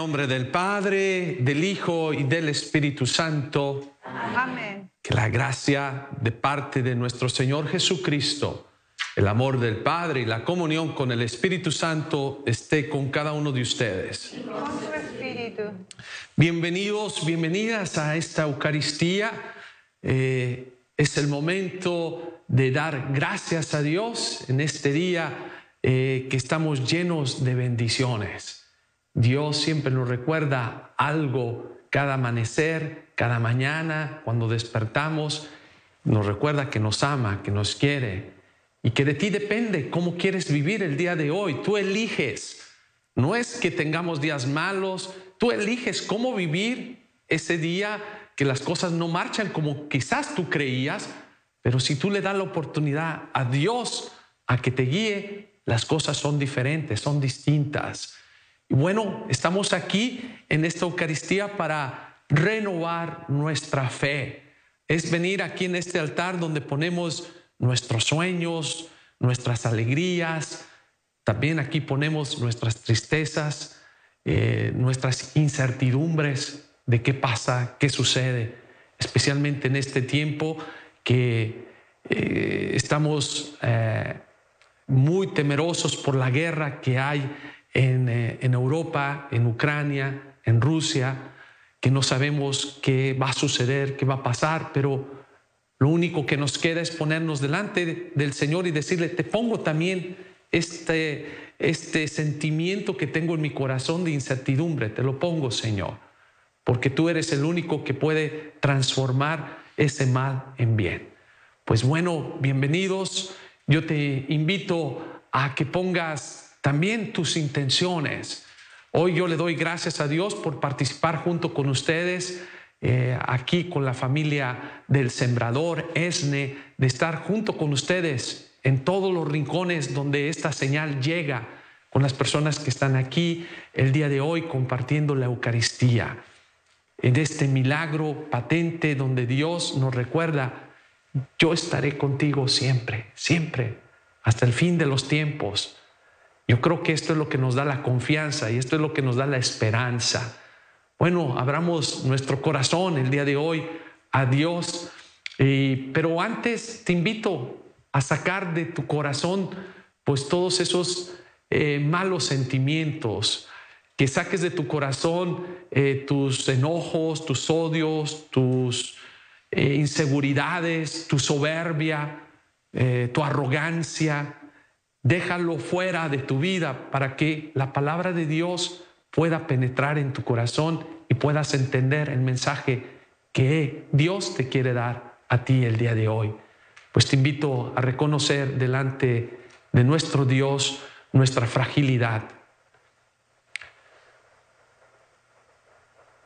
Nombre del Padre, del Hijo y del Espíritu Santo. Amén. Que la gracia de parte de nuestro Señor Jesucristo, el amor del Padre y la comunión con el Espíritu Santo esté con cada uno de ustedes. Con su espíritu. Bienvenidos, bienvenidas a esta Eucaristía. Eh, es el momento de dar gracias a Dios en este día eh, que estamos llenos de bendiciones. Dios siempre nos recuerda algo cada amanecer, cada mañana, cuando despertamos, nos recuerda que nos ama, que nos quiere y que de ti depende cómo quieres vivir el día de hoy. Tú eliges. No es que tengamos días malos, tú eliges cómo vivir ese día que las cosas no marchan como quizás tú creías, pero si tú le das la oportunidad a Dios a que te guíe, las cosas son diferentes, son distintas. Y bueno, estamos aquí en esta Eucaristía para renovar nuestra fe. Es venir aquí en este altar donde ponemos nuestros sueños, nuestras alegrías, también aquí ponemos nuestras tristezas, eh, nuestras incertidumbres de qué pasa, qué sucede, especialmente en este tiempo que eh, estamos eh, muy temerosos por la guerra que hay eh, en, Europa, en Ucrania, en Rusia, que no sabemos qué va a suceder, qué va a pasar, pero lo único que nos queda es ponernos delante del Señor y decirle, te pongo también este, este sentimiento que tengo en mi corazón de incertidumbre, te lo pongo, Señor, porque tú eres el único que puede transformar ese mal en bien. Pues bueno, bienvenidos. Yo te invito a que pongas también tus intenciones. Hoy yo le doy gracias a Dios por participar junto con ustedes eh, aquí con la familia del sembrador ESNE, de estar junto con ustedes en todos los rincones donde esta señal llega, con las personas que están aquí el día de hoy compartiendo la Eucaristía, en este milagro patente donde Dios nos recuerda, yo estaré contigo siempre, siempre, hasta el fin de los tiempos. Yo creo que esto es lo que nos da la confianza y esto es lo que nos da la esperanza. Bueno, abramos nuestro corazón el día de hoy a Dios, pero antes te invito a sacar de tu corazón pues todos esos eh, malos sentimientos, que saques de tu corazón eh, tus enojos, tus odios, tus eh, inseguridades, tu soberbia, tu arrogancia, Déjalo fuera de tu vida para que la palabra de Dios pueda penetrar en tu corazón y puedas entender el mensaje que Dios te quiere dar a ti el día de hoy. Pues te invito a reconocer delante de nuestro Dios nuestra fragilidad.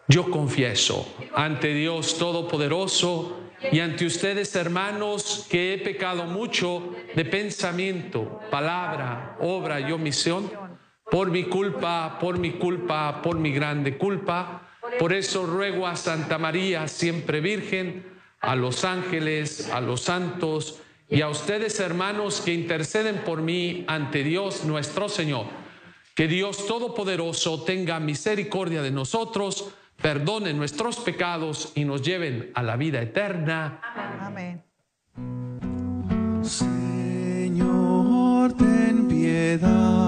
Yo confieso ante Dios Todopoderoso y ante ustedes, hermanos, que he pecado mucho de pensamiento, palabra, obra y omisión, por mi culpa, por mi culpa, por mi grande culpa. Por eso ruego a Santa María, siempre Virgen, a los ángeles, a los santos y a ustedes, hermanos, que interceden por mí ante Dios nuestro Señor. Que Dios Todopoderoso tenga misericordia de nosotros perdone nuestros pecados y nos lleven a la vida eterna. Amén. Señor, ten piedad.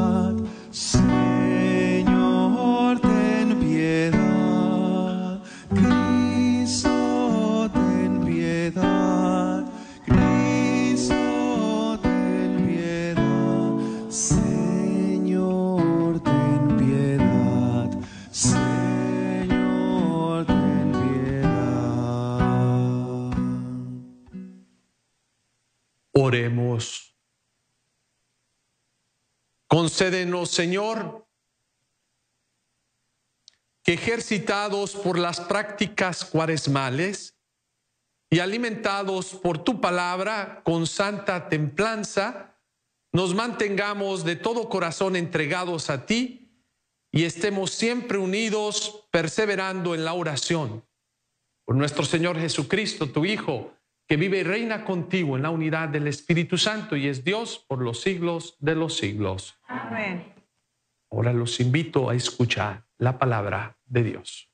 Oremos. Concédenos, Señor, que ejercitados por las prácticas cuaresmales y alimentados por tu palabra con santa templanza, nos mantengamos de todo corazón entregados a ti y estemos siempre unidos, perseverando en la oración. Por nuestro Señor Jesucristo, tu Hijo, que vive y reina contigo en la unidad del Espíritu Santo y es Dios por los siglos de los siglos. Amén. Ahora los invito a escuchar. la palabra de Dios.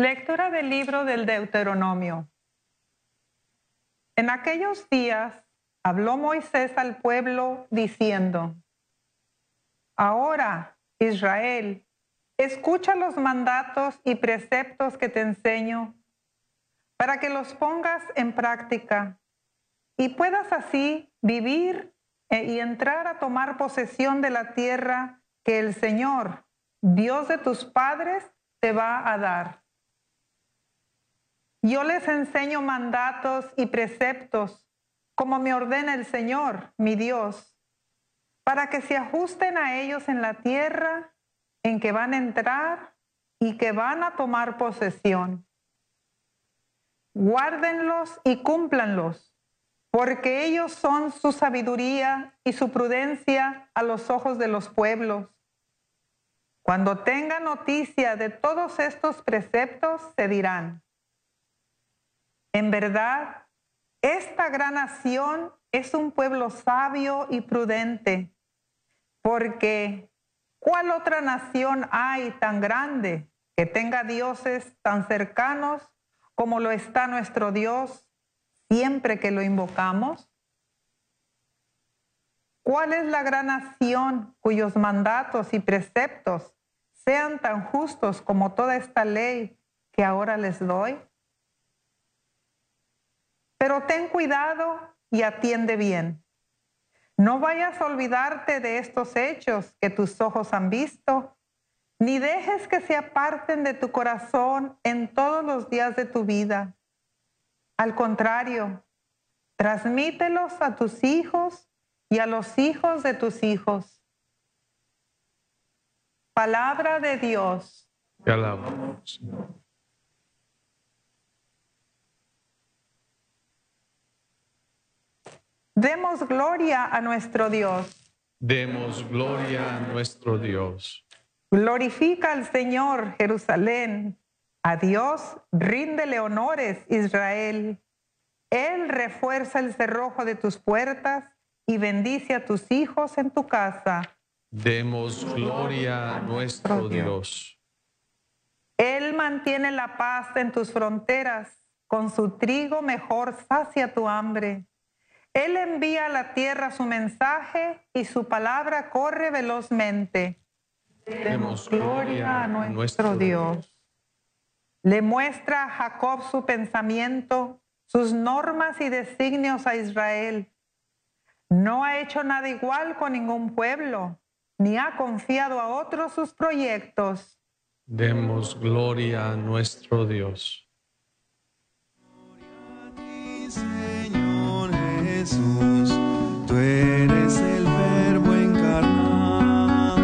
Lectura del libro del Deuteronomio. En aquellos días habló Moisés al pueblo diciendo, Ahora, Israel, escucha los mandatos y preceptos que te enseño para que los pongas en práctica y puedas así vivir e- y entrar a tomar posesión de la tierra que el Señor, Dios de tus padres, te va a dar. Yo les enseño mandatos y preceptos como me ordena el Señor, mi Dios, para que se ajusten a ellos en la tierra en que van a entrar y que van a tomar posesión. Guárdenlos y cúmplanlos, porque ellos son su sabiduría y su prudencia a los ojos de los pueblos. Cuando tengan noticia de todos estos preceptos, se dirán, en verdad, esta gran nación es un pueblo sabio y prudente, porque ¿cuál otra nación hay tan grande que tenga dioses tan cercanos como lo está nuestro Dios siempre que lo invocamos? ¿Cuál es la gran nación cuyos mandatos y preceptos sean tan justos como toda esta ley que ahora les doy? Pero ten cuidado y atiende bien. No vayas a olvidarte de estos hechos que tus ojos han visto, ni dejes que se aparten de tu corazón en todos los días de tu vida. Al contrario, transmítelos a tus hijos y a los hijos de tus hijos. Palabra de Dios. Te alabamos, Señor. Demos gloria a nuestro Dios. Demos gloria a nuestro Dios. Glorifica al Señor, Jerusalén. A Dios ríndele honores, Israel. Él refuerza el cerrojo de tus puertas y bendice a tus hijos en tu casa. Demos gloria a nuestro Dios. Él mantiene la paz en tus fronteras. Con su trigo mejor sacia tu hambre. Él envía a la tierra su mensaje y su palabra corre velozmente. Demos gloria a nuestro Dios. Le muestra a Jacob su pensamiento, sus normas y designios a Israel. No ha hecho nada igual con ningún pueblo, ni ha confiado a otros sus proyectos. Demos gloria a nuestro Dios. Jesús, tú eres el verbo encarnado.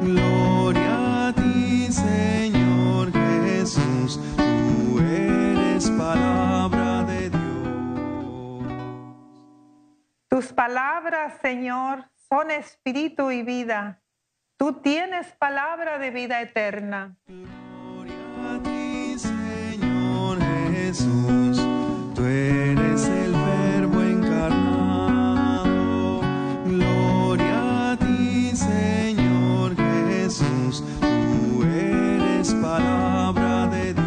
Gloria a ti, Señor Jesús, tú eres palabra de Dios. Tus palabras, Señor, son espíritu y vida. Tú tienes palabra de vida eterna. Gloria a ti, Señor Jesús, palabra de Dios.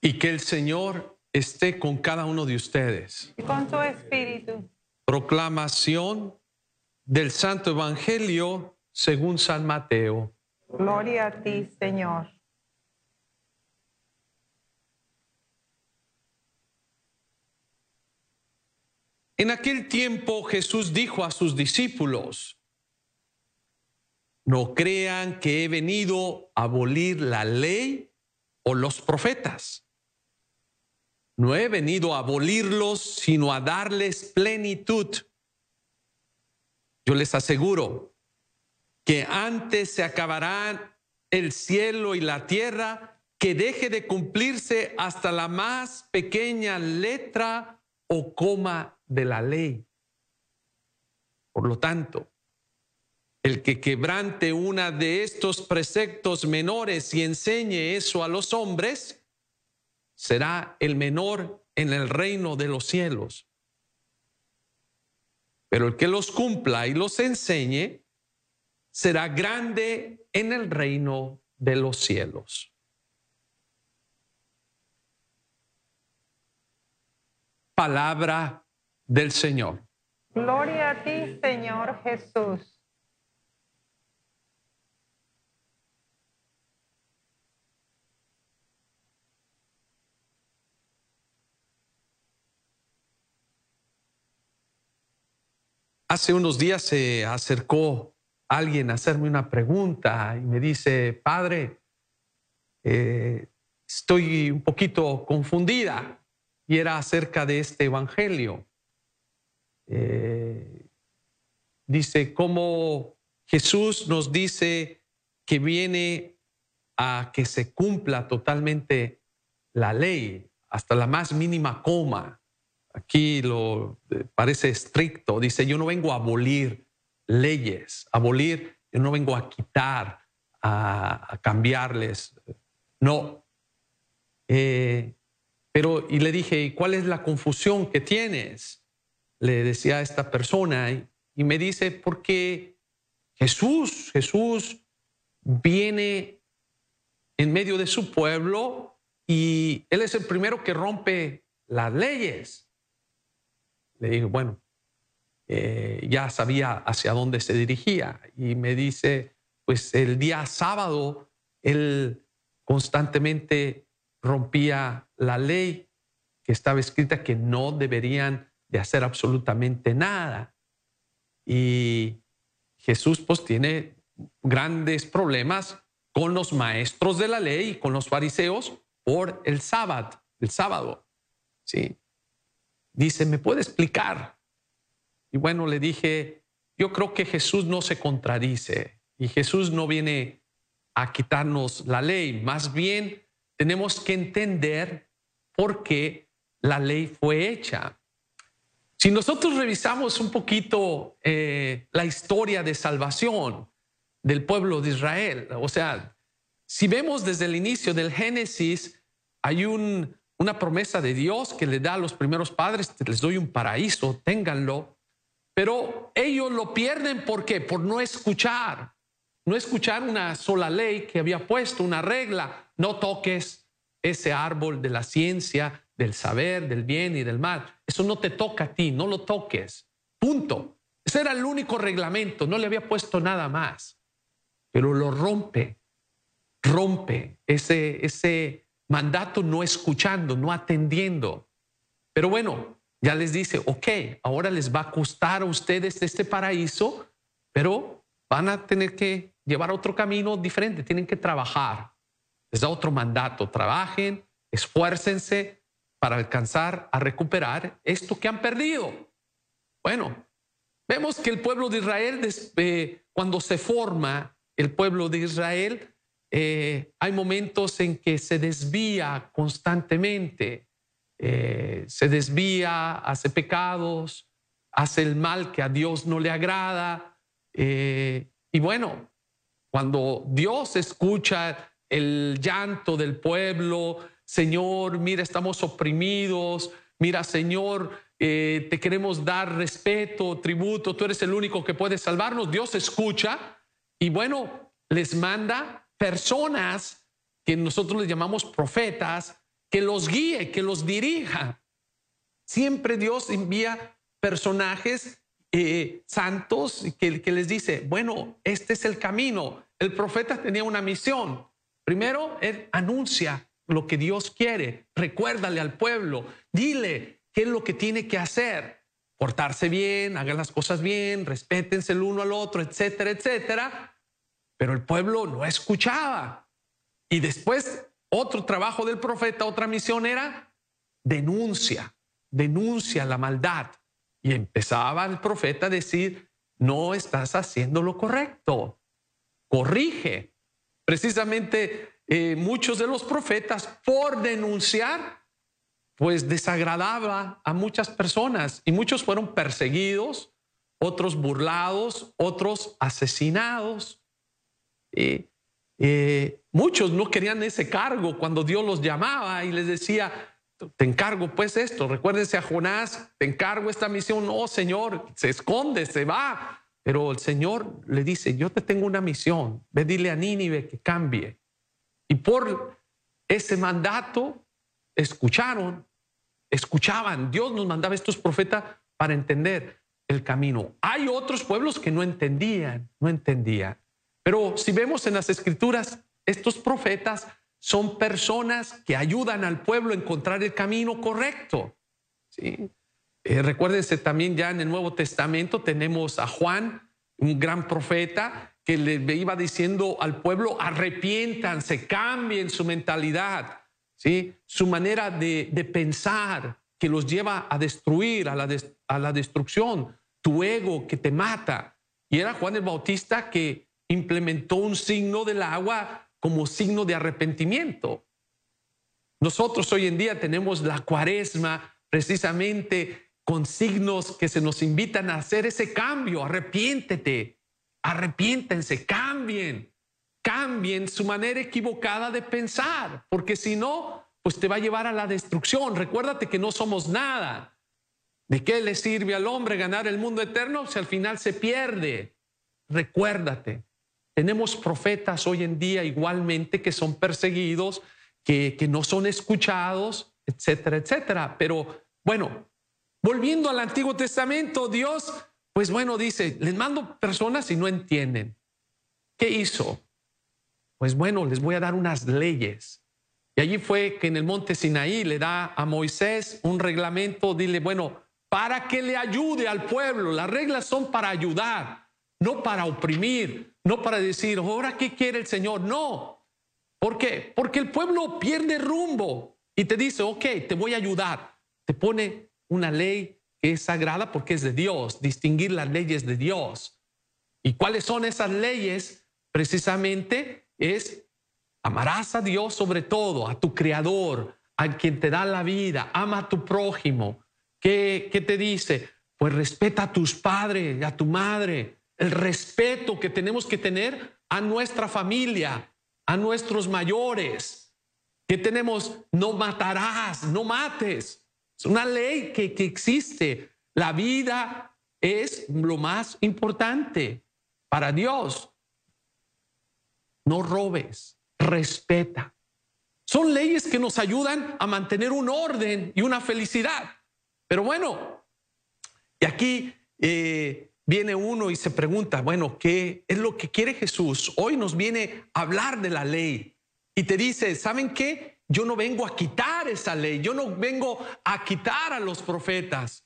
Y que el Señor esté con cada uno de ustedes. Y con tu espíritu. Proclamación del Santo Evangelio según San Mateo. Gloria a ti, Señor. En aquel tiempo Jesús dijo a sus discípulos, no crean que he venido a abolir la ley o los profetas. No he venido a abolirlos, sino a darles plenitud. Yo les aseguro que antes se acabarán el cielo y la tierra que deje de cumplirse hasta la más pequeña letra o coma de la ley. Por lo tanto, el que quebrante una de estos preceptos menores y enseñe eso a los hombres, será el menor en el reino de los cielos. Pero el que los cumpla y los enseñe, será grande en el reino de los cielos. Palabra del Señor. Gloria a ti, Señor Jesús. Hace unos días se acercó alguien a hacerme una pregunta y me dice, padre, eh, estoy un poquito confundida y era acerca de este evangelio. Eh, dice cómo Jesús nos dice que viene a que se cumpla totalmente la ley, hasta la más mínima coma. Aquí lo eh, parece estricto. Dice, yo no vengo a abolir leyes, abolir, yo no vengo a quitar, a, cambiarles. No. Eh, pero, y le dije, ¿y cuál es la confusión que tienes? Le decía a esta persona, y, me dice, porque Jesús, Jesús viene en medio de su pueblo y Él es el primero que rompe las leyes. Le dije, bueno, eh, ya sabía hacia dónde se dirigía y me dice, pues el día sábado Él constantemente rompía la ley que estaba escrita que no deberían de hacer absolutamente nada. Y Jesús pues tiene grandes problemas con los maestros de la ley, con los fariseos por el sábado, el sábado. ¿sí? Dice, ¿me puede explicar? Y bueno, le dije, yo creo que Jesús no se contradice y Jesús no viene a quitarnos la ley, más bien tenemos que entender por qué la ley fue hecha. Si nosotros revisamos un poquito eh, la historia de salvación del pueblo de Israel, o sea, si vemos desde el inicio del Génesis, hay un, una promesa de Dios que le da a los primeros padres, les doy un paraíso, ténganlo, pero ellos lo pierden ¿por qué? Por no escuchar, no escuchar una sola ley que había puesto, una regla, no toques ese árbol de la ciencia, del saber, del bien y del mal. Eso no te toca a ti, no lo toques. Punto. Ese era el único reglamento, no le había puesto nada más. Pero lo rompe, rompe ese, ese mandato no escuchando, no atendiendo. Pero bueno, ya les dice, ok, ahora les va a costar a ustedes este paraíso, pero van a tener que llevar otro camino diferente, tienen que trabajar. Les da otro mandato, trabajen, esfuércense para alcanzar a recuperar esto que han perdido. Bueno, vemos que el pueblo de Israel, eh, cuando se forma el pueblo de Israel, eh, hay momentos en que se desvía constantemente, eh, se desvía, hace pecados, hace el mal que a Dios no le agrada. y bueno, cuando Dios escucha el llanto del pueblo, Señor, mira, estamos oprimidos, mira, Señor, eh, te queremos dar respeto, tributo, tú eres el único que puede salvarnos. Dios escucha y bueno, les manda personas que nosotros les llamamos profetas, que los guíe, que los dirija. Siempre Dios envía personajes eh, santos que, que les dice, bueno, este es el camino. El profeta tenía una misión. Primero, anuncia lo que Dios quiere. Recuérdale al pueblo, dile qué es lo que tiene que hacer. Portarse bien, hagan las cosas bien, respétense el uno al otro, etcétera, etcétera. Pero el pueblo no escuchaba. Y después, otro trabajo del profeta, otra misión era denuncia, denuncia la maldad. Y empezaba el profeta a decir, no estás haciendo lo correcto, corrige, Precisamente eh, muchos de los profetas, por denunciar, pues desagradaba a muchas personas y muchos fueron perseguidos, otros burlados, otros asesinados. Eh, muchos no querían ese cargo cuando Dios los llamaba y les decía, te encargo pues esto, recuérdense a Jonás, te encargo esta misión, no Señor, se esconde, se va. Pero el Señor le dice, yo te tengo una misión, ve dile a Nínive que cambie. Y por ese mandato escucharon, escuchaban, Dios nos mandaba estos profetas para entender el camino. Hay otros pueblos que no entendían, no entendían. Pero si vemos en las escrituras, estos profetas son personas que ayudan al pueblo a encontrar el camino correcto. ¿sí? Eh, recuérdense también ya en el Nuevo Testamento tenemos a Juan, un gran profeta, que le iba diciendo al pueblo, arrepiéntanse, cambien su mentalidad, ¿sí? su manera de, pensar que los lleva a destruir, a la, a la destrucción, tu ego que te mata. Y era Juan el Bautista que implementó un signo del agua como signo de arrepentimiento. Nosotros hoy en día tenemos la cuaresma precisamente con signos que se nos invitan a hacer ese cambio. Arrepiéntete, arrepiéntense, cambien, cambien su manera equivocada de pensar, porque si no, pues te va a llevar a la destrucción. Recuérdate que no somos nada. ¿De qué le sirve al hombre ganar el mundo eterno si al final se pierde? Recuérdate, tenemos profetas hoy en día igualmente que son perseguidos, que, que no son escuchados, etcétera, etcétera. Pero bueno, volviendo al Antiguo Testamento, Dios, pues bueno, dice, les mando personas y no entienden. ¿Qué hizo? Pues bueno, les voy a dar unas leyes. Y allí fue que en el monte Sinaí le da a Moisés un reglamento, dile, bueno, para que le ayude al pueblo. Las reglas son para ayudar, no para oprimir, no para decir, ahora qué quiere el Señor. No. ¿Por qué? Porque el pueblo pierde rumbo y te dice, ok, te voy a ayudar. Te pone una ley que es sagrada porque es de Dios, distinguir las leyes de Dios. ¿Y cuáles son esas leyes? Precisamente es amarás a Dios sobre todo, a tu creador, a quien te da la vida, ama a tu prójimo. ¿Qué, qué te dice? Pues respeta a tus padres, a tu madre, el respeto que tenemos que tener a nuestra familia, a nuestros mayores, que tenemos, no matarás, no mates. Es una ley que, que existe. La vida es lo más importante para Dios. No robes, respeta. Son leyes que nos ayudan a mantener un orden y una felicidad. Pero bueno, y aquí eh, viene uno y se pregunta, bueno, ¿qué es lo que quiere Jesús? Hoy nos viene a hablar de la ley y te dice, ¿saben qué? Yo no vengo a quitar esa ley, yo no vengo a quitar a los profetas.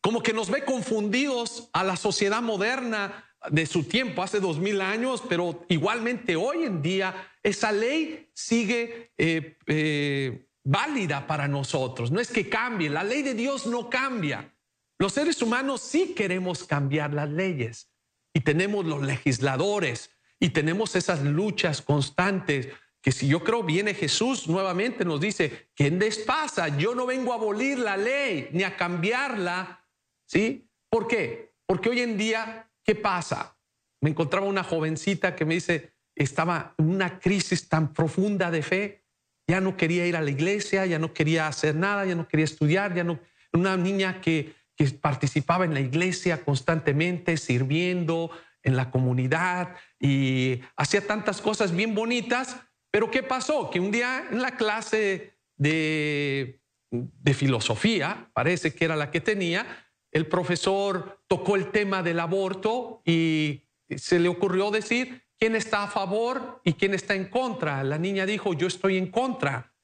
Como que nos ve confundidos a la sociedad moderna de su tiempo, hace dos mil años, pero igualmente hoy en día esa ley sigue eh, eh, válida para nosotros. No es que cambie, la ley de Dios no cambia. Los seres humanos sí queremos cambiar las leyes y tenemos los legisladores y tenemos esas luchas constantes que si yo creo viene Jesús nuevamente nos dice, ¿qué les pasa? Yo no vengo a abolir la ley ni a cambiarla, ¿sí? ¿Por qué? Porque hoy en día, ¿qué pasa? Me encontraba una jovencita que me dice, estaba en una crisis tan profunda de fe, ya no quería ir a la iglesia, ya no quería hacer nada, ya no quería estudiar, ya no, una niña que que participaba en la iglesia constantemente, sirviendo en la comunidad y hacía tantas cosas bien bonitas, pero ¿qué pasó? Que un día en la clase de, filosofía, parece que era la que tenía, el profesor tocó el tema del aborto y se le ocurrió decir quién está a favor y quién está en contra. La niña dijo, yo estoy en contra.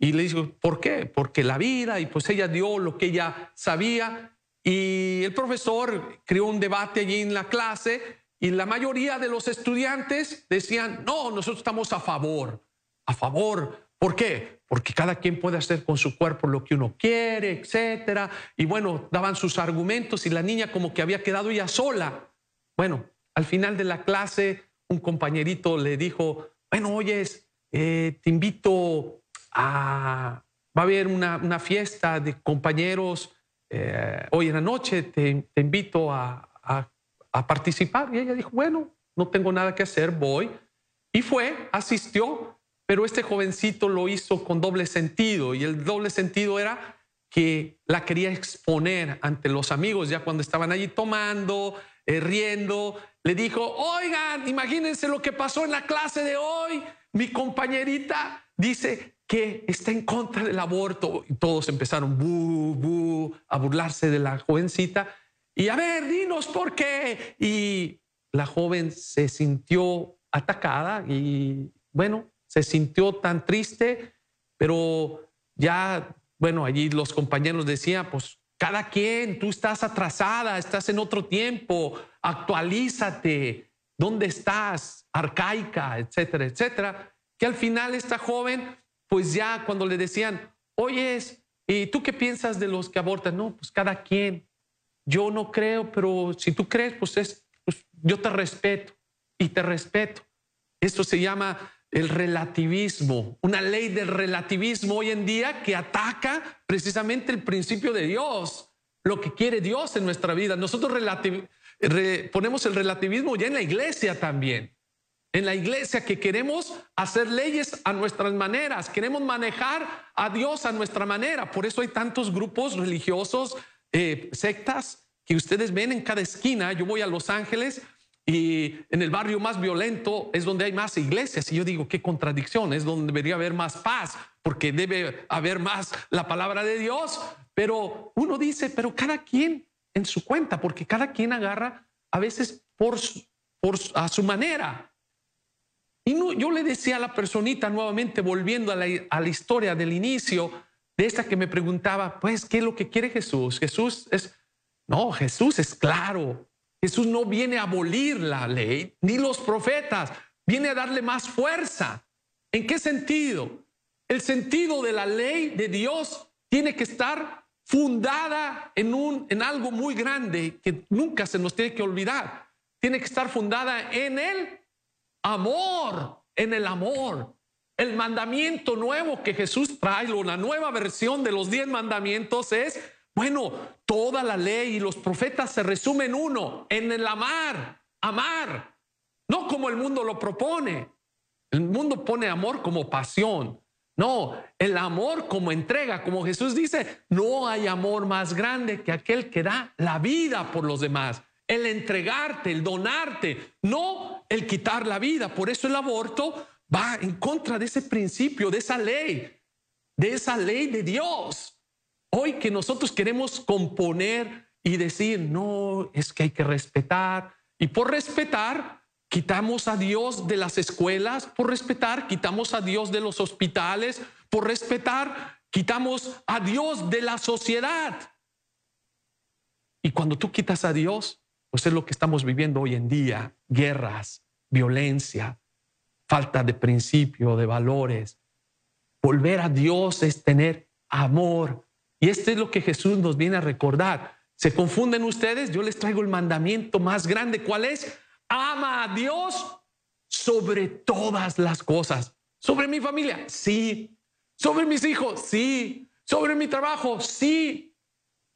Y le dijo, ¿por qué? Porque la vida, y pues ella dio lo que ella sabía, y el profesor creó un debate allí en la clase y la mayoría de los estudiantes decían, no, nosotros estamos a favor, a favor. ¿Por qué? Porque cada quien puede hacer con su cuerpo lo que uno quiere, etcétera. Y bueno, daban sus argumentos y la niña como que había quedado ya sola. Bueno, al final de la clase, un compañerito le dijo, bueno, oyes, eh, te invito a, va a haber una, una fiesta de compañeros eh, hoy en la noche, te, invito a, a participar. Y ella dijo, bueno, no tengo nada que hacer, voy. Y fue, asistió, pero este jovencito lo hizo con doble sentido y el doble sentido era que la quería exponer ante los amigos ya cuando estaban allí tomando, eh, riendo. Le dijo, oigan, imagínense lo que pasó en la clase de hoy. Mi compañerita dice que está en contra del aborto. Y todos empezaron a burlarse de la jovencita. Y a ver, dinos por qué. Y la joven se sintió atacada y bueno, se sintió tan triste, pero ya, bueno, allí los compañeros decían, pues cada quien, tú estás atrasada, estás en otro tiempo, actualízate, ¿dónde estás? Arcaica, etcétera, etcétera. Que al final esta joven, pues ya cuando le decían, oye, ¿y tú qué piensas de los que abortan? No, pues cada quien. Yo no creo, pero si tú crees, pues es, pues yo te respeto y te respeto. Esto se llama el relativismo, una ley del relativismo hoy en día que ataca precisamente el principio de Dios, lo que quiere Dios en nuestra vida. Nosotros ponemos el relativismo ya en la iglesia también. En la iglesia que queremos hacer leyes a nuestras maneras, queremos manejar a Dios a nuestra manera. Por eso hay tantos grupos religiosos, eh, sectas que ustedes ven en cada esquina. Yo voy a Los Ángeles y en el barrio más violento es donde hay más iglesias. Y yo digo, qué contradicción, es donde debería haber más paz, porque debe haber más la palabra de Dios. Pero uno dice, pero cada quien en su cuenta, porque cada quien agarra a veces por, a su manera. Y yo le decía a la personita nuevamente, volviendo a la historia del inicio, de esta que me preguntaba, pues, ¿qué es lo que quiere Jesús? Jesús es, no, Jesús es claro, Jesús no viene a abolir la ley ni los profetas, viene a darle más fuerza. ¿En qué sentido? El sentido de la ley de Dios tiene que estar fundada en, un, en algo muy grande que nunca se nos tiene que olvidar. Tiene que estar fundada en el amor, en el amor. El mandamiento nuevo que Jesús trae, la nueva versión de los diez mandamientos es bueno, toda la ley y los profetas se resumen en uno, en el amar, amar, no como el mundo lo propone. El mundo pone amor como pasión. No, el amor como entrega, como Jesús dice, no hay amor más grande que aquel que da la vida por los demás. El entregarte, el donarte, no el quitar la vida. Por eso el aborto va en contra de ese principio, de esa ley, de esa ley de Dios. Hoy que nosotros queremos componer y decir, no, es que hay que respetar. Y por respetar, quitamos a Dios de las escuelas, por respetar, quitamos a Dios de los hospitales, por respetar, quitamos a Dios de la sociedad. Y cuando tú quitas a Dios, pues es lo que estamos viviendo hoy en día, guerras, violencia, falta de principio, de valores. Volver a Dios es tener amor, y esto es lo que Jesús nos viene a recordar. ¿Se confunden ustedes? Yo les traigo el mandamiento más grande. ¿Cuál es? Ama a Dios sobre todas las cosas. ¿Sobre mi familia? Sí. ¿Sobre mis hijos? Sí. ¿Sobre mi trabajo? Sí.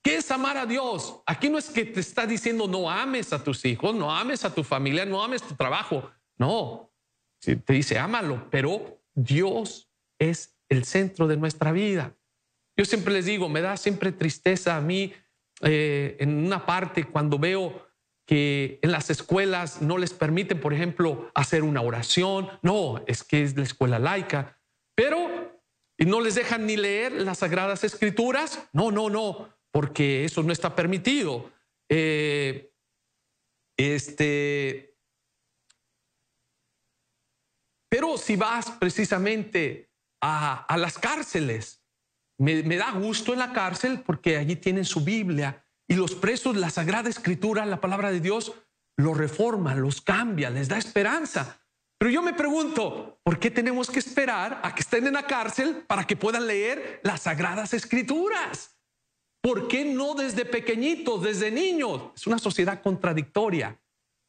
¿Qué es amar a Dios? Aquí no es que te está diciendo no ames a tus hijos, no ames a tu familia, no ames tu trabajo. No. Te dice ámalo, pero Dios es el centro de nuestra vida. Yo siempre les digo, me da siempre tristeza a mí eh, en una parte cuando veo que en las escuelas no les permiten, por ejemplo, hacer una oración. No, es que es la escuela laica, pero no les dejan ni leer las sagradas escrituras. No, no, no, porque eso no está permitido. Eh, este, pero si vas precisamente a, las cárceles, me, da gusto en la cárcel porque allí tienen su Biblia y los presos, la Sagrada Escritura, la palabra de Dios, los reforma, los cambia, les da esperanza. Pero yo me pregunto, ¿por qué tenemos que esperar a que estén en la cárcel para que puedan leer las Sagradas Escrituras? ¿Por qué no desde pequeñitos, desde niños? Es una sociedad contradictoria.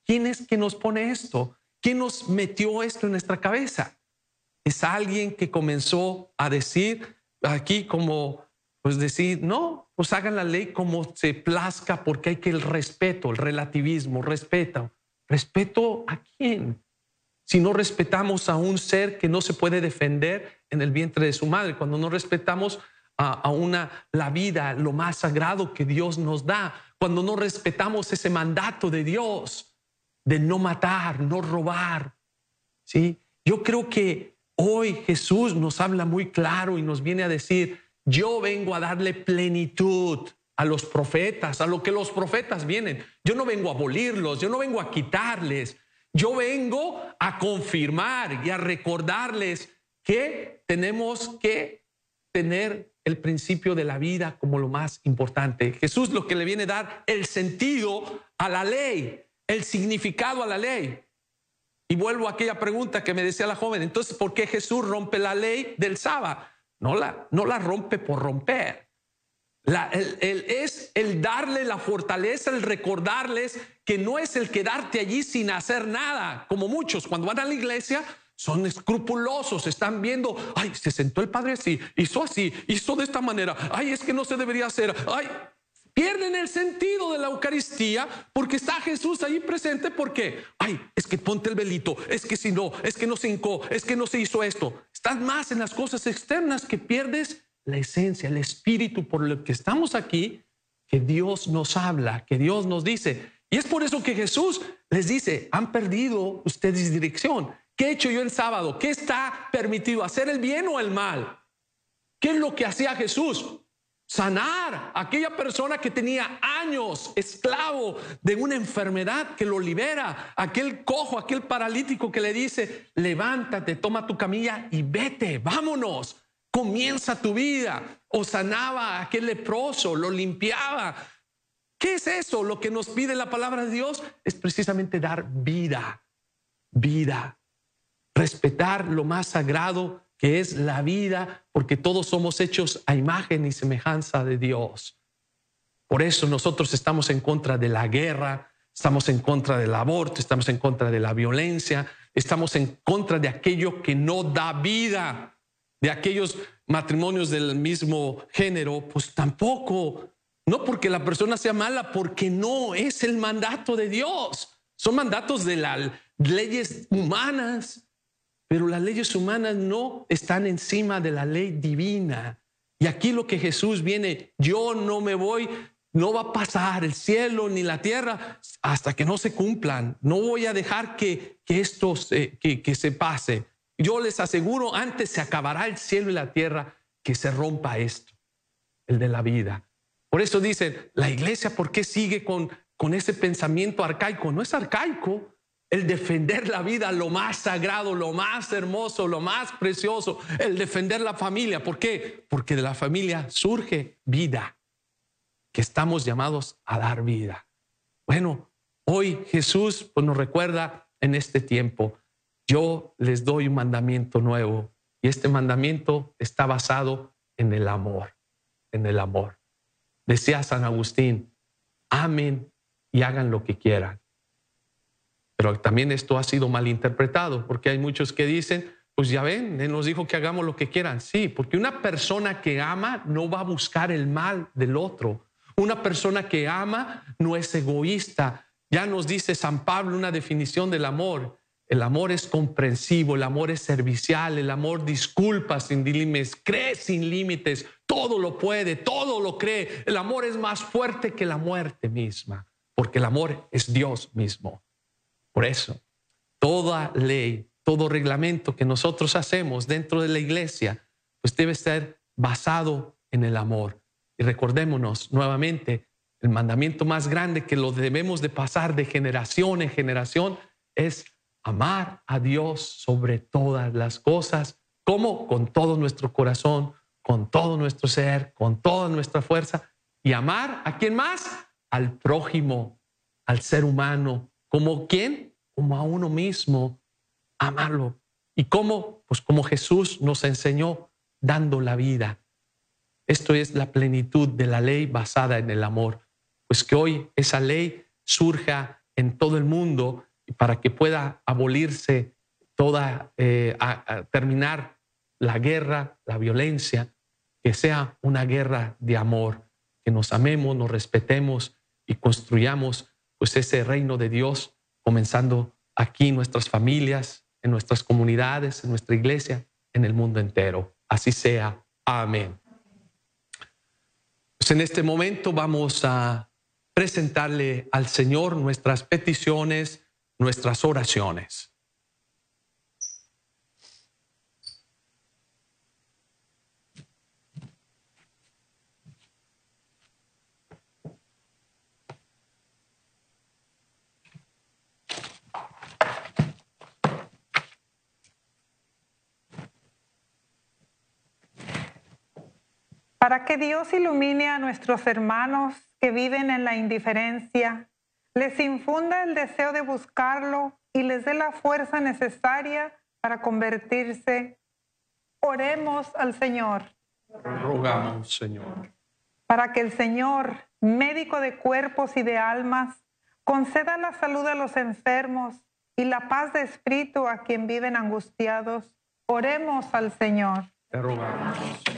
¿Quién es que nos pone esto? ¿Quién nos metió esto en nuestra cabeza? Es alguien que comenzó a decir aquí como, pues decir, no, pues hagan la ley como se plazca porque hay que el respeto, el relativismo, respeto. ¿Respeto a quién? Si no respetamos a un ser que no se puede defender en el vientre de su madre, cuando no respetamos a, una, la vida, lo más sagrado que Dios nos da, cuando no respetamos ese mandato de Dios de no matar, no robar. ¿sí? Yo creo que hoy Jesús nos habla muy claro y nos viene a decir, yo vengo a darle plenitud a los profetas, a lo que los profetas vienen. Yo no vengo a abolirlos, yo no vengo a quitarles, yo vengo a confirmar y a recordarles que tenemos que tener el principio de la vida como lo más importante. Jesús lo que le viene a dar el sentido a la ley, el significado a la ley. Y vuelvo a aquella pregunta que me decía la joven, entonces, ¿por qué Jesús rompe la ley del sábado? No la, no la rompe por romper. Es el darle la fortaleza, el recordarles que no es el quedarte allí sin hacer nada, como muchos cuando van a la iglesia son escrupulosos, están viendo, ay, se sentó el padre así, hizo así, hizo de esta manera, ay, es que no se debería hacer, ay, pierden el sentido de la Eucaristía porque está Jesús ahí presente porque, ay, es que ponte el velito, es que si no, es que no se hincó, es que no se hizo esto. Estás más en las cosas externas que pierdes la esencia, el espíritu por lo que estamos aquí, que Dios nos habla, que Dios nos dice. Y es por eso que Jesús les dice, han perdido ustedes dirección. ¿Qué he hecho yo el sábado? ¿Qué está permitido? ¿Hacer el bien o el mal? ¿Qué es lo que hacía Jesús? Sanar a aquella persona que tenía años esclavo de una enfermedad que lo libera. Aquel cojo, aquel paralítico que le dice, levántate, toma tu camilla y vete, vámonos comienza tu vida. O sanaba a aquel leproso, lo limpiaba. ¿Qué es eso? Lo que nos pide la palabra de Dios es precisamente dar vida, vida, respetar lo más sagrado que es la vida, porque todos somos hechos a imagen y semejanza de Dios. Por eso nosotros estamos en contra de la guerra, estamos en contra del aborto, estamos en contra de la violencia, estamos en contra de aquello que no da vida de aquellos matrimonios del mismo género, pues tampoco, no porque la persona sea mala, porque no es el mandato de Dios. Son mandatos de las leyes humanas, pero las leyes humanas no están encima de la ley divina. Y aquí lo que Jesús viene, yo no me voy, no va a pasar el cielo ni la tierra hasta que no se cumplan. No voy a dejar que, que esto que se pase. Yo les aseguro, antes se acabará el cielo y la tierra que se rompa esto, el de la vida. Por eso dicen, la iglesia, ¿por qué sigue con, con ese pensamiento arcaico? No es arcaico el defender la vida, lo más sagrado, lo más hermoso, lo más precioso, el defender la familia. ¿Por qué? Porque de la familia surge vida, que estamos llamados a dar vida. Bueno, hoy Jesús pues, nos recuerda en este tiempo yo les doy un mandamiento nuevo y este mandamiento está basado en el amor, en el amor. Decía San Agustín, amen y hagan lo que quieran. Pero también esto ha sido mal interpretado porque hay muchos que dicen, pues ya ven, Él nos dijo que hagamos lo que quieran. Sí, porque una persona que ama no va a buscar el mal del otro. Una persona que ama no es egoísta. Ya nos dice San Pablo una definición del amor. El amor es comprensivo, el amor es servicial, el amor disculpa sin límites, cree sin límites, todo lo puede, todo lo cree. El amor es más fuerte que la muerte misma, porque el amor es Dios mismo. Por eso, toda ley, todo reglamento que nosotros hacemos dentro de la iglesia, pues debe ser basado en el amor. Y recordémonos nuevamente, el mandamiento más grande que lo debemos de pasar de generación en generación es amar a Dios sobre todas las cosas, como con todo nuestro corazón, con todo nuestro ser, con toda nuestra fuerza, y amar a quién más? Al prójimo, al ser humano, como quién? Como a uno mismo, amarlo. ¿Y cómo? Pues como Jesús nos enseñó, dando la vida. Esto es la plenitud de la ley basada en el amor. Pues que hoy esa ley surja en todo el mundo y para que pueda abolirse toda, eh, terminar la guerra, la violencia, que sea una guerra de amor, que nos amemos, nos respetemos y construyamos pues ese reino de Dios, comenzando aquí en nuestras familias, en nuestras comunidades, en nuestra iglesia, en el mundo entero. Así sea. Amén. Pues en este momento vamos a presentarle al Señor nuestras peticiones, nuestras oraciones. Para que Dios ilumine a nuestros hermanos que viven en la indiferencia, les infunda el deseo de buscarlo y les dé la fuerza necesaria para convertirse. Oremos al Señor Rogamos, Señor. para que el Señor, médico de cuerpos y de almas, conceda la salud a los enfermos y la paz de espíritu a quien viven angustiados. Oremos al Señor. Te rogamos, Señor.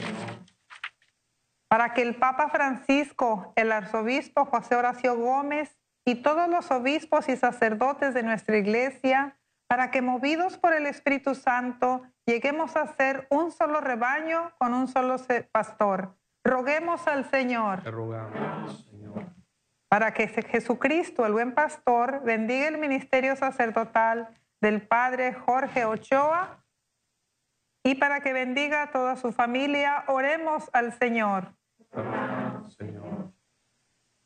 Para que el Papa Francisco, el arzobispo José Horacio Gómez y todos los obispos y sacerdotes de nuestra iglesia, para que movidos por el Espíritu Santo lleguemos a ser un solo rebaño con un solo pastor. Roguemos al Señor Te rogamos, Señor. para que Je- Jesucristo, el buen pastor, bendiga el ministerio sacerdotal del Padre Jorge Ochoa y para que bendiga a toda su familia, oremos al Señor. Señor.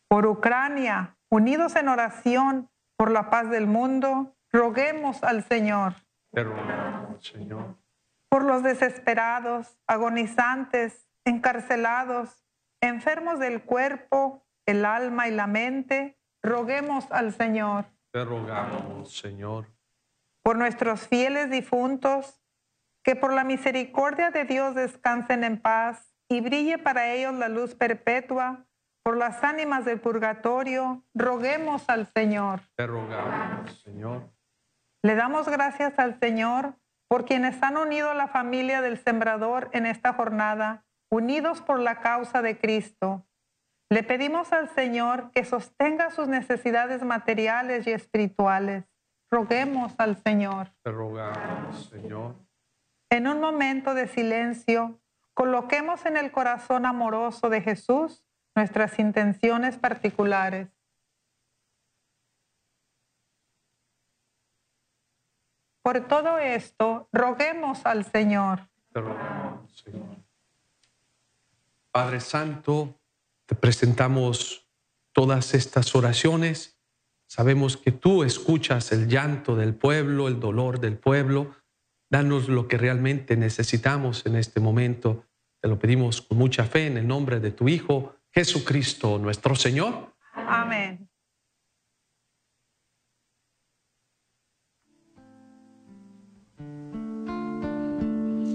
por Ucrania, unidos en oración por la paz del mundo, roguemos al Señor. Rogamos, Señor. Por los desesperados, agonizantes, encarcelados, enfermos del cuerpo, el alma y la mente, roguemos al Señor. Te rogamos, Señor. Por nuestros fieles difuntos, que por la misericordia de Dios descansen en paz y brille para ellos la luz perpetua. Por las ánimas del purgatorio, roguemos al Señor. Te rogamos, Señor. Le damos gracias al Señor por quienes han unido a la familia del sembrador en esta jornada, unidos por la causa de Cristo. Le pedimos al Señor que sostenga sus necesidades materiales y espirituales. Roguemos al Señor. Te rogamos, Señor. En un momento de silencio, coloquemos en el corazón amoroso de Jesús nuestras intenciones particulares. Por todo esto, roguemos al Señor. Te rogamos, Señor. Padre Santo, te presentamos todas estas oraciones. Sabemos que tú escuchas el llanto del pueblo, el dolor del pueblo. Danos lo que realmente necesitamos en este momento. Te lo pedimos con mucha fe en el nombre de tu Hijo, Jesucristo, nuestro Señor. Amén.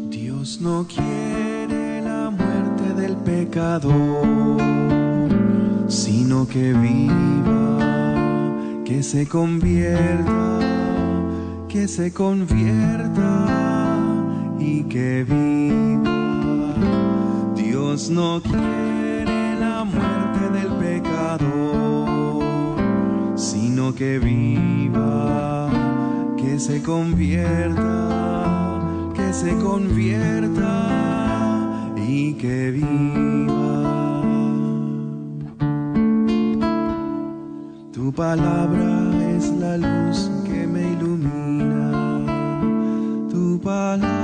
Dios no quiere la muerte del pecador, sino que viva, que se convierta, que se convierta y que viva. No quiere la muerte del pecador, sino que viva, que se convierta, que se convierta y que viva. Tu palabra es la luz que me ilumina. Tu palabra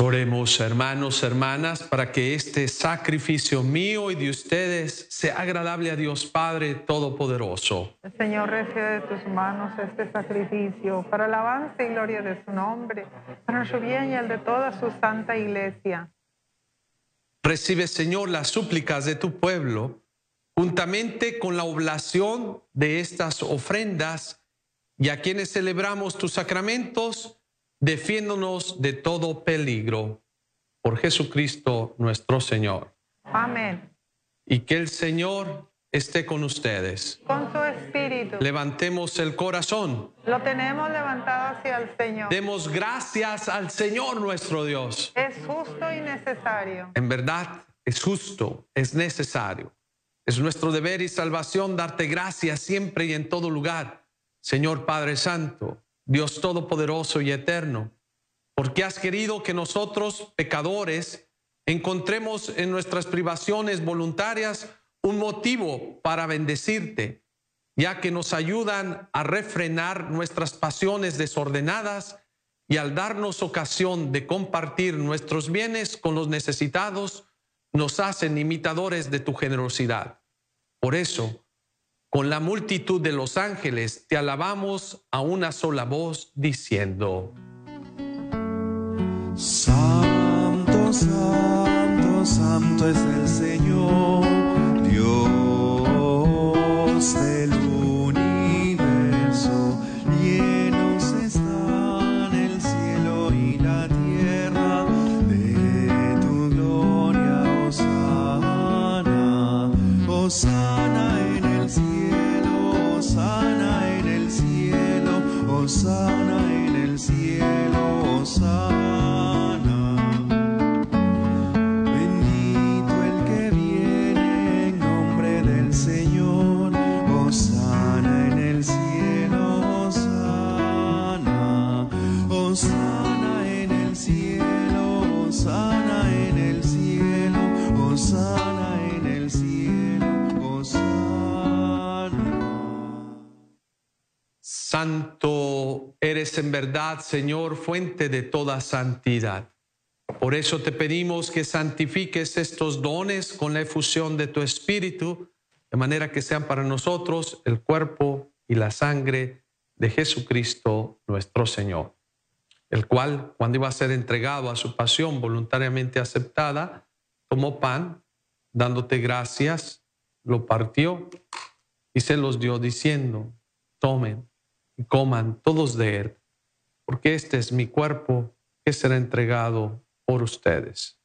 Oremos, hermanos, hermanas, para que este sacrificio mío y de ustedes sea agradable a Dios Padre Todopoderoso. El Señor recibe de tus manos este sacrificio para alabanza y gloria de su nombre, para nuestro bien y el de toda su santa iglesia. Recibe, Señor, las súplicas de tu pueblo, juntamente con la oblación de estas ofrendas, y a quienes celebramos tus sacramentos, defiéndonos de todo peligro. Por Jesucristo nuestro Señor. Amén. Y que el Señor esté con ustedes. Con su espíritu. Levantemos el corazón. Lo tenemos levantado hacia el Señor. Demos gracias al Señor nuestro Dios. Es justo y necesario. En verdad, es justo, es necesario. Es nuestro deber y salvación darte gracias siempre y en todo lugar. Señor Padre Santo, Dios Todopoderoso y Eterno, porque has querido que nosotros, pecadores, encontremos en nuestras privaciones voluntarias un motivo para bendecirte, ya que nos ayudan a refrenar nuestras pasiones desordenadas y al darnos ocasión de compartir nuestros bienes con los necesitados, nos hacen imitadores de tu generosidad. Por eso, con la multitud de los ángeles te alabamos a una sola voz diciendo, Santo, santo, santo es el Señor, Dios del Señor, fuente de toda santidad. Por eso te pedimos que santifiques estos dones con la efusión de tu Espíritu, de manera que sean para nosotros el cuerpo y la sangre de Jesucristo nuestro Señor, el cual, cuando iba a ser entregado a su pasión voluntariamente aceptada, tomó pan, dándote gracias, lo partió y se los dio diciendo, tomen y coman todos de él, porque este es mi cuerpo que será entregado por ustedes.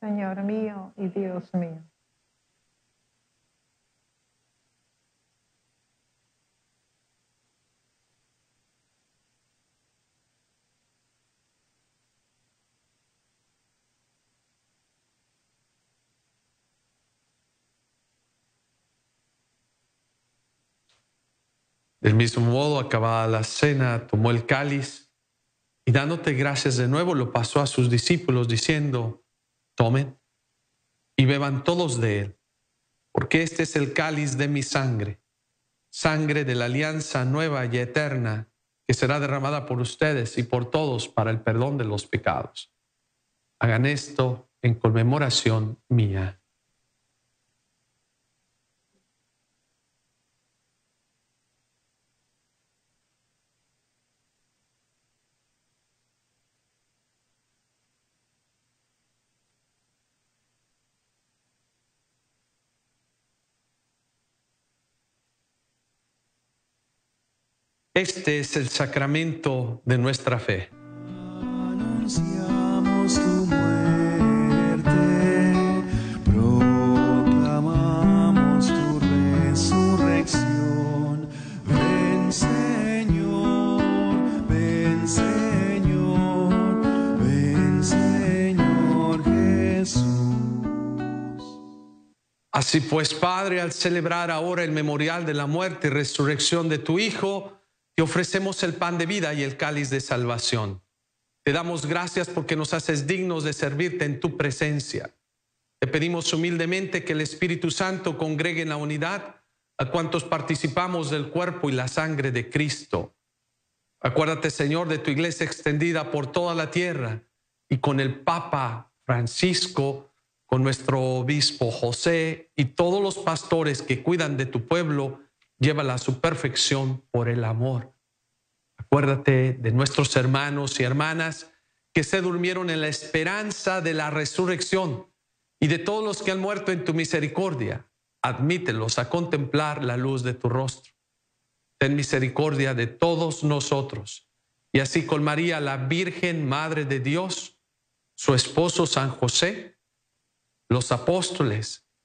Señor mío y Dios mío. Del mismo modo, acabada la cena, tomó el cáliz y dándote gracias de nuevo, lo pasó a sus discípulos diciendo, tomen y beban todos de él, porque este es el cáliz de mi sangre, sangre de la alianza nueva y eterna que será derramada por ustedes y por todos para el perdón de los pecados. Hagan esto en conmemoración mía. Este es el sacramento de nuestra fe. Anunciamos tu muerte, proclamamos tu resurrección. Ven Señor, ven Señor, ven Señor Jesús. Así pues, Padre, al celebrar ahora el memorial de la muerte y resurrección de tu Hijo, te ofrecemos el pan de vida y el cáliz de salvación. Te damos gracias porque nos haces dignos de servirte en tu presencia. Te pedimos humildemente que el Espíritu Santo congregue en la unidad a cuantos participamos del cuerpo y la sangre de Cristo. Acuérdate, Señor, de tu iglesia extendida por toda la tierra y con el Papa Francisco, con nuestro obispo José y todos los pastores que cuidan de tu pueblo, llévala a su perfección por el amor. Acuérdate de nuestros hermanos y hermanas que se durmieron en la esperanza de la resurrección y de todos los que han muerto en tu misericordia. Admítelos a contemplar la luz de tu rostro. Ten misericordia de todos nosotros. Y así con María, la Virgen Madre de Dios, su esposo San José, los apóstoles,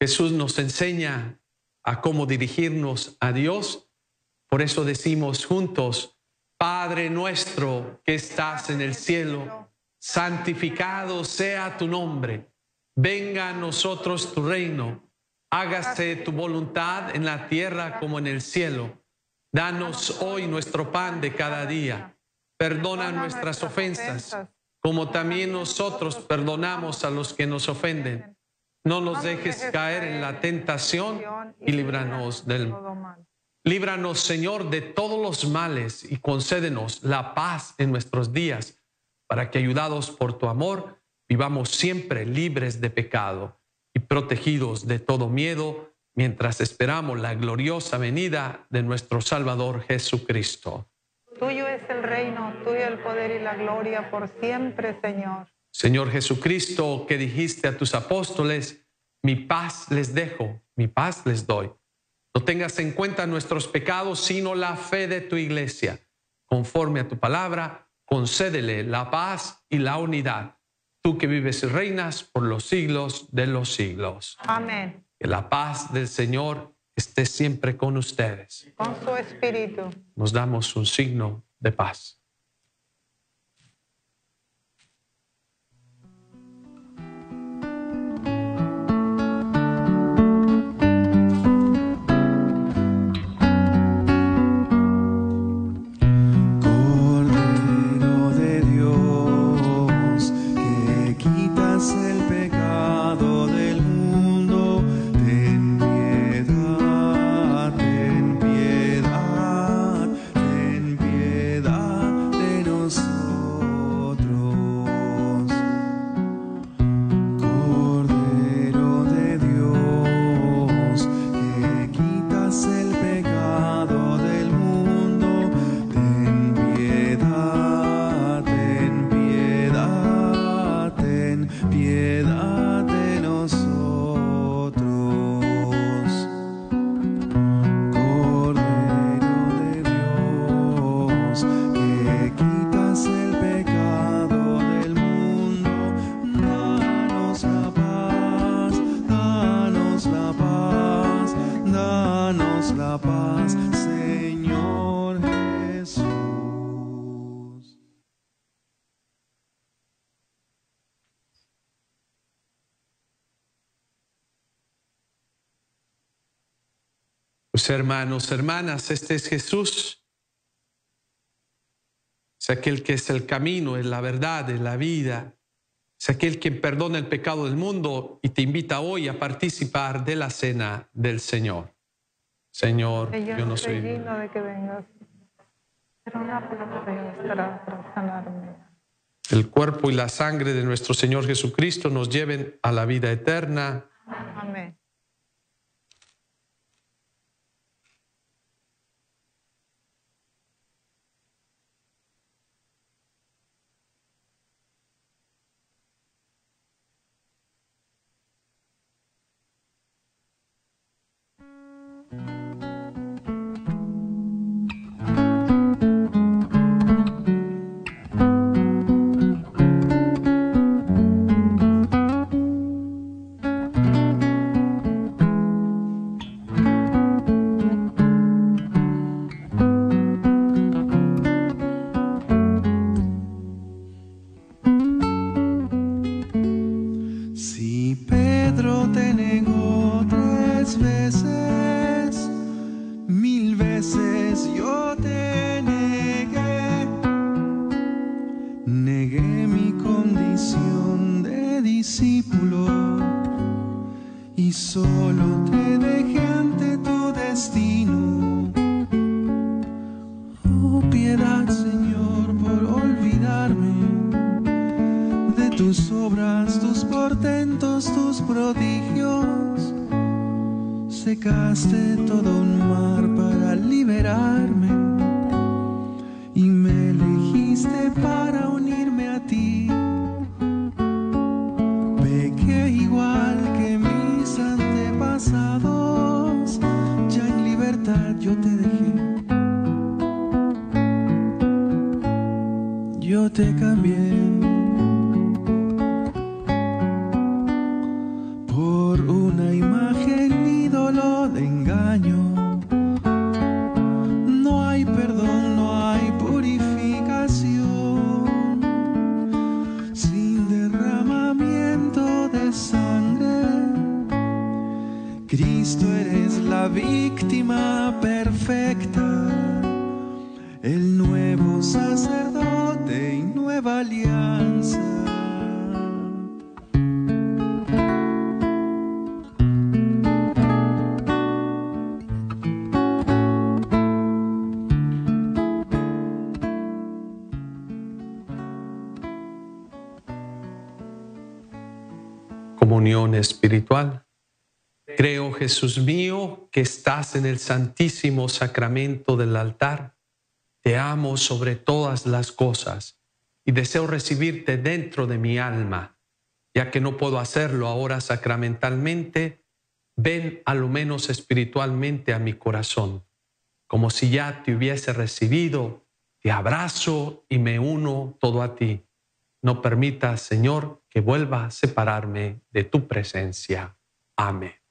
Jesús nos enseña a cómo dirigirnos a Dios. Por eso decimos juntos, Padre nuestro que estás en el cielo, santificado sea tu nombre. Venga a nosotros tu reino. Hágase tu voluntad en la tierra como en el cielo. Danos hoy nuestro pan de cada día. Perdona nuestras ofensas, como también nosotros perdonamos a los que nos ofenden no nos dejes caer en la tentación y líbranos del Líbranos, Señor, de todos los males y concédenos la paz en nuestros días, para que, ayudados por tu amor, vivamos siempre libres de pecado y protegidos de todo miedo, mientras esperamos la gloriosa venida de nuestro Salvador Jesucristo. Tuyo es el reino, tuyo el poder y la gloria por siempre, Señor. Señor Jesucristo, que dijiste a tus apóstoles, mi paz les dejo, mi paz les doy. No tengas en cuenta nuestros pecados, sino la fe de tu iglesia. Conforme a tu palabra, concédele la paz y la unidad. Tú que vives y reinas por los siglos de los siglos. Amén. Que la paz del Señor esté siempre con ustedes. Con su espíritu. Nos damos un signo de paz. Pues, hermanos, hermanas, este es Jesús. Es aquel que es el camino, es la verdad, es la vida. Es aquel que perdona el pecado del mundo y te invita hoy a participar de la cena del Señor. Señor, yo no soy digno de que vengas, pero una palabra para sanarme. El cuerpo y la sangre de nuestro Señor Jesucristo nos lleven a la vida eterna. Amén. Oh piedad, Señor, por olvidarme de tus obras, tus portentos, tus prodigios. Secaste todo un mar para liberarme Jesús mío, que estás en el santísimo sacramento del altar. Te amo sobre todas las cosas y deseo recibirte dentro de mi alma. Ya que no puedo hacerlo ahora sacramentalmente, ven a lo menos espiritualmente a mi corazón. Como si ya te hubiese recibido, te abrazo y me uno todo a ti. No permitas, Señor, que vuelva a separarme de tu presencia. Amén.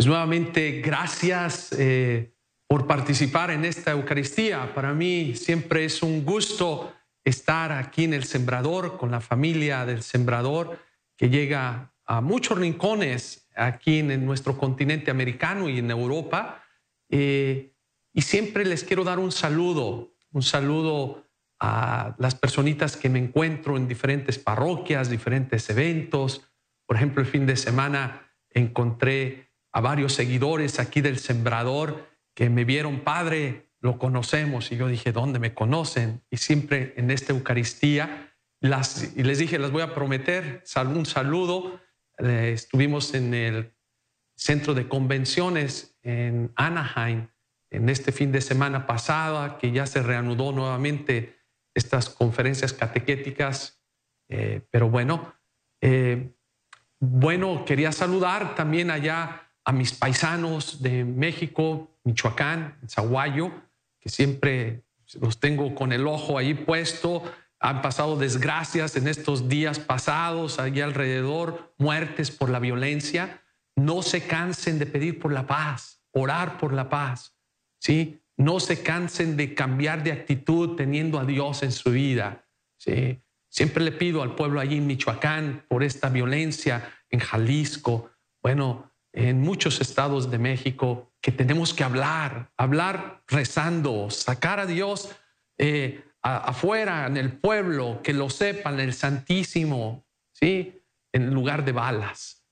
Pues nuevamente, gracias eh, por participar en esta Eucaristía. Para mí siempre es un gusto estar aquí en el Sembrador con la familia del Sembrador que llega a muchos rincones aquí en nuestro continente americano y en Europa. Eh, y siempre les quiero dar un saludo, un saludo a las personitas que me encuentro en diferentes parroquias, diferentes eventos. Por ejemplo, el fin de semana encontré a varios seguidores aquí del Sembrador que me vieron, Padre, lo conocemos. Y yo dije, ¿dónde me conocen? Y siempre en esta Eucaristía, las, les dije, les voy a prometer un saludo. Estuvimos en el centro de convenciones en Anaheim en este fin de semana pasada, que ya se reanudó nuevamente estas conferencias catequéticas, eh, pero bueno, eh, bueno, quería saludar también allá a mis paisanos de México, Michoacán, Zaguayo, que siempre los tengo con el ojo ahí puesto. Han pasado desgracias en estos días pasados, allí alrededor, muertes por la violencia. No se cansen de pedir por la paz, orar por la paz. ¿sí? No se cansen de cambiar de actitud teniendo a Dios en su vida. ¿sí? Siempre le pido al pueblo allí en Michoacán por esta violencia, en Jalisco, bueno, en muchos estados de México, que tenemos que hablar, hablar rezando, sacar a Dios eh, afuera, en el pueblo, que lo sepan, el Santísimo, ¿sí? En lugar de balas.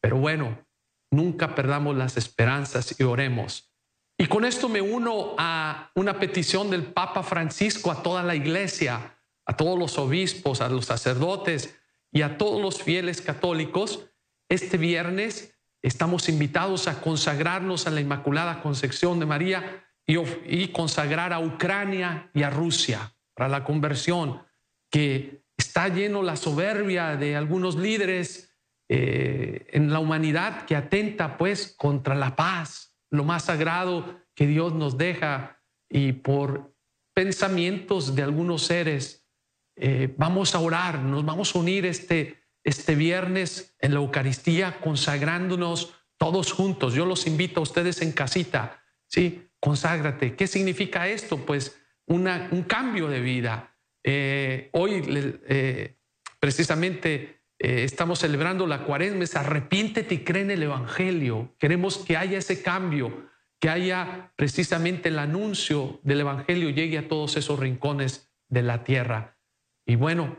Pero bueno, nunca perdamos las esperanzas y oremos y con esto me uno a una petición del Papa Francisco a toda la iglesia, a todos los obispos, a los sacerdotes y a todos los fieles católicos. Este viernes estamos invitados a consagrarnos a la Inmaculada Concepción de María y, consagrar a Ucrania y a Rusia para la conversión, que está lleno la soberbia de algunos líderes eh, en la humanidad que atenta pues contra la paz, lo más sagrado que Dios nos deja. Y por pensamientos de algunos seres, eh, vamos a orar, nos vamos a unir este, este viernes en la Eucaristía consagrándonos todos juntos. Yo los invito a ustedes en casita, ¿sí? Conságrate. ¿Qué significa esto? Pues un cambio de vida. Eh, hoy eh, precisamente estamos celebrando la cuaresma, arrepiéntete y cree en el Evangelio. Queremos que haya ese cambio que haya precisamente el anuncio del Evangelio llegue a todos esos rincones de la tierra. Y bueno,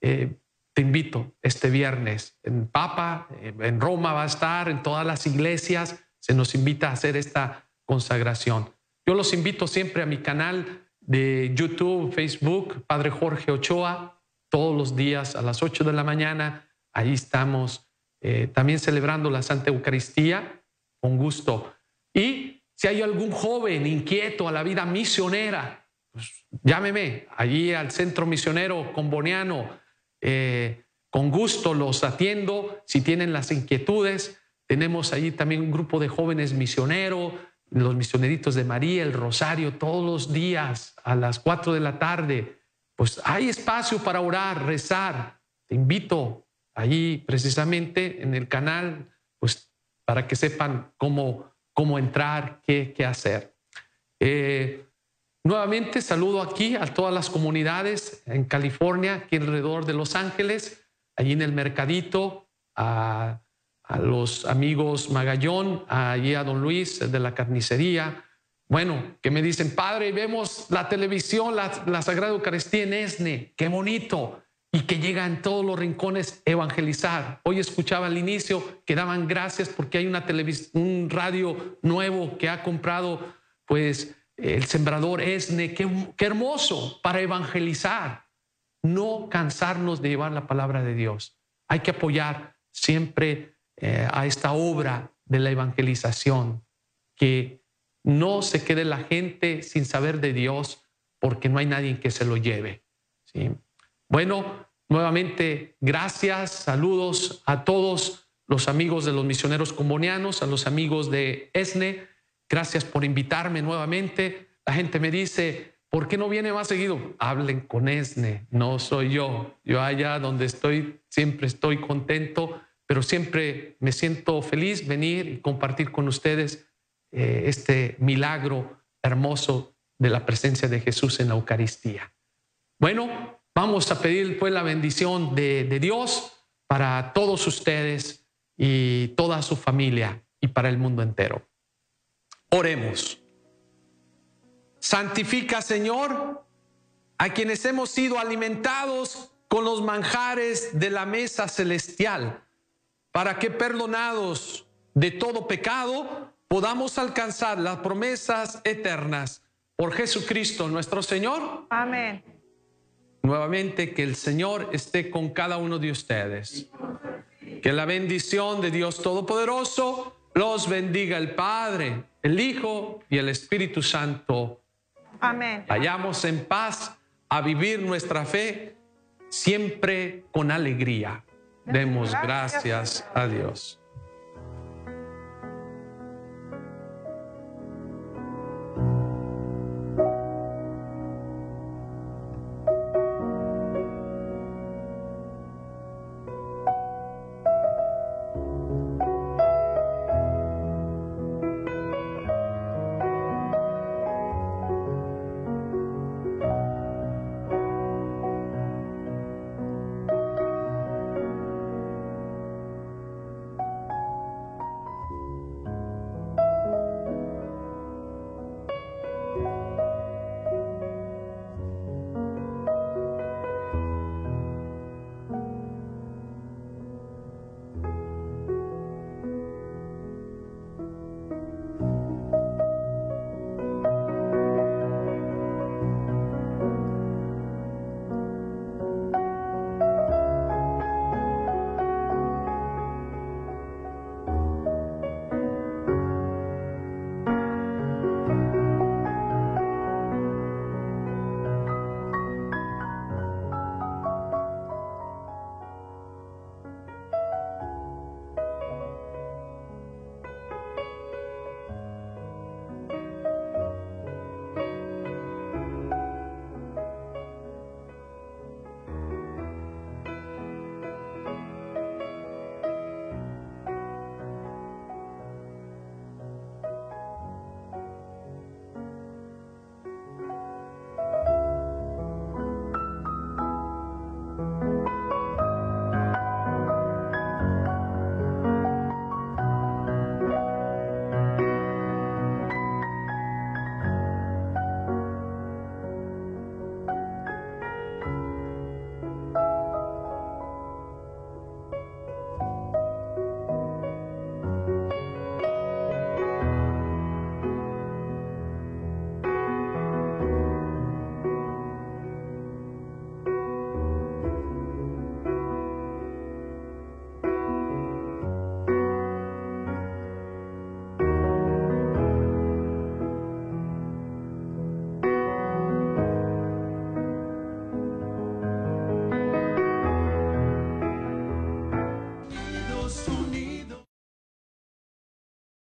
eh, te invito este viernes en Papa, en Roma va a estar, en todas las iglesias, se nos invita a hacer esta consagración. Yo los invito siempre a mi canal de YouTube, Facebook, Padre Jorge Ochoa, todos los días a las 8 de la mañana. Ahí estamos eh, también celebrando la Santa Eucaristía con gusto. Y si hay algún joven inquieto a la vida misionera, pues, llámeme allí al Centro Misionero Comboniano. Eh, con gusto los atiendo. Si tienen las inquietudes, tenemos allí también un grupo de jóvenes misioneros los misioneritos de María, el rosario todos los días a las 4 de la tarde. Pues hay espacio para orar, rezar. Te invito allí precisamente en el canal, pues para que sepan cómo, cómo entrar, qué, qué hacer. Eh, nuevamente saludo aquí a todas las comunidades en California, aquí alrededor de Los Ángeles, allí en el mercadito, a los amigos Magallón, allí a don Luis de la carnicería, bueno, que me dicen, padre, vemos la televisión, la, Sagrada Eucaristía en Esne, qué bonito, y que llega en todos los rincones evangelizar. Hoy escuchaba al inicio que daban gracias porque hay una un radio nuevo que ha comprado, pues, el sembrador Esne, qué, qué hermoso para evangelizar. No cansarnos de llevar la palabra de Dios. Hay que apoyar siempre eh, a esta obra de la evangelización, que no se quede la gente sin saber de Dios porque no hay nadie que se lo lleve. ¿sí? Bueno, nuevamente, gracias, saludos a todos los amigos de los misioneros combonianos, a los amigos de ESNE. Gracias por invitarme nuevamente. La gente me dice, ¿por qué no viene más seguido? Hablen con ESNE, no soy yo. Yo allá donde estoy, siempre estoy contento pero siempre me siento feliz venir y compartir con ustedes eh, este milagro hermoso de la presencia de Jesús en la Eucaristía. Bueno, vamos a pedir pues la bendición de, de Dios para todos ustedes y toda su familia y para el mundo entero. Oremos. Santifica, Señor, a quienes hemos sido alimentados con los manjares de la mesa celestial para que perdonados de todo pecado podamos alcanzar las promesas eternas por Jesucristo nuestro Señor. Amén. Nuevamente que el Señor esté con cada uno de ustedes. Que la bendición de Dios Todopoderoso los bendiga el Padre, el Hijo y el Espíritu Santo. Amén. Vayamos en paz a vivir nuestra fe siempre con alegría. Demos gracias a Dios.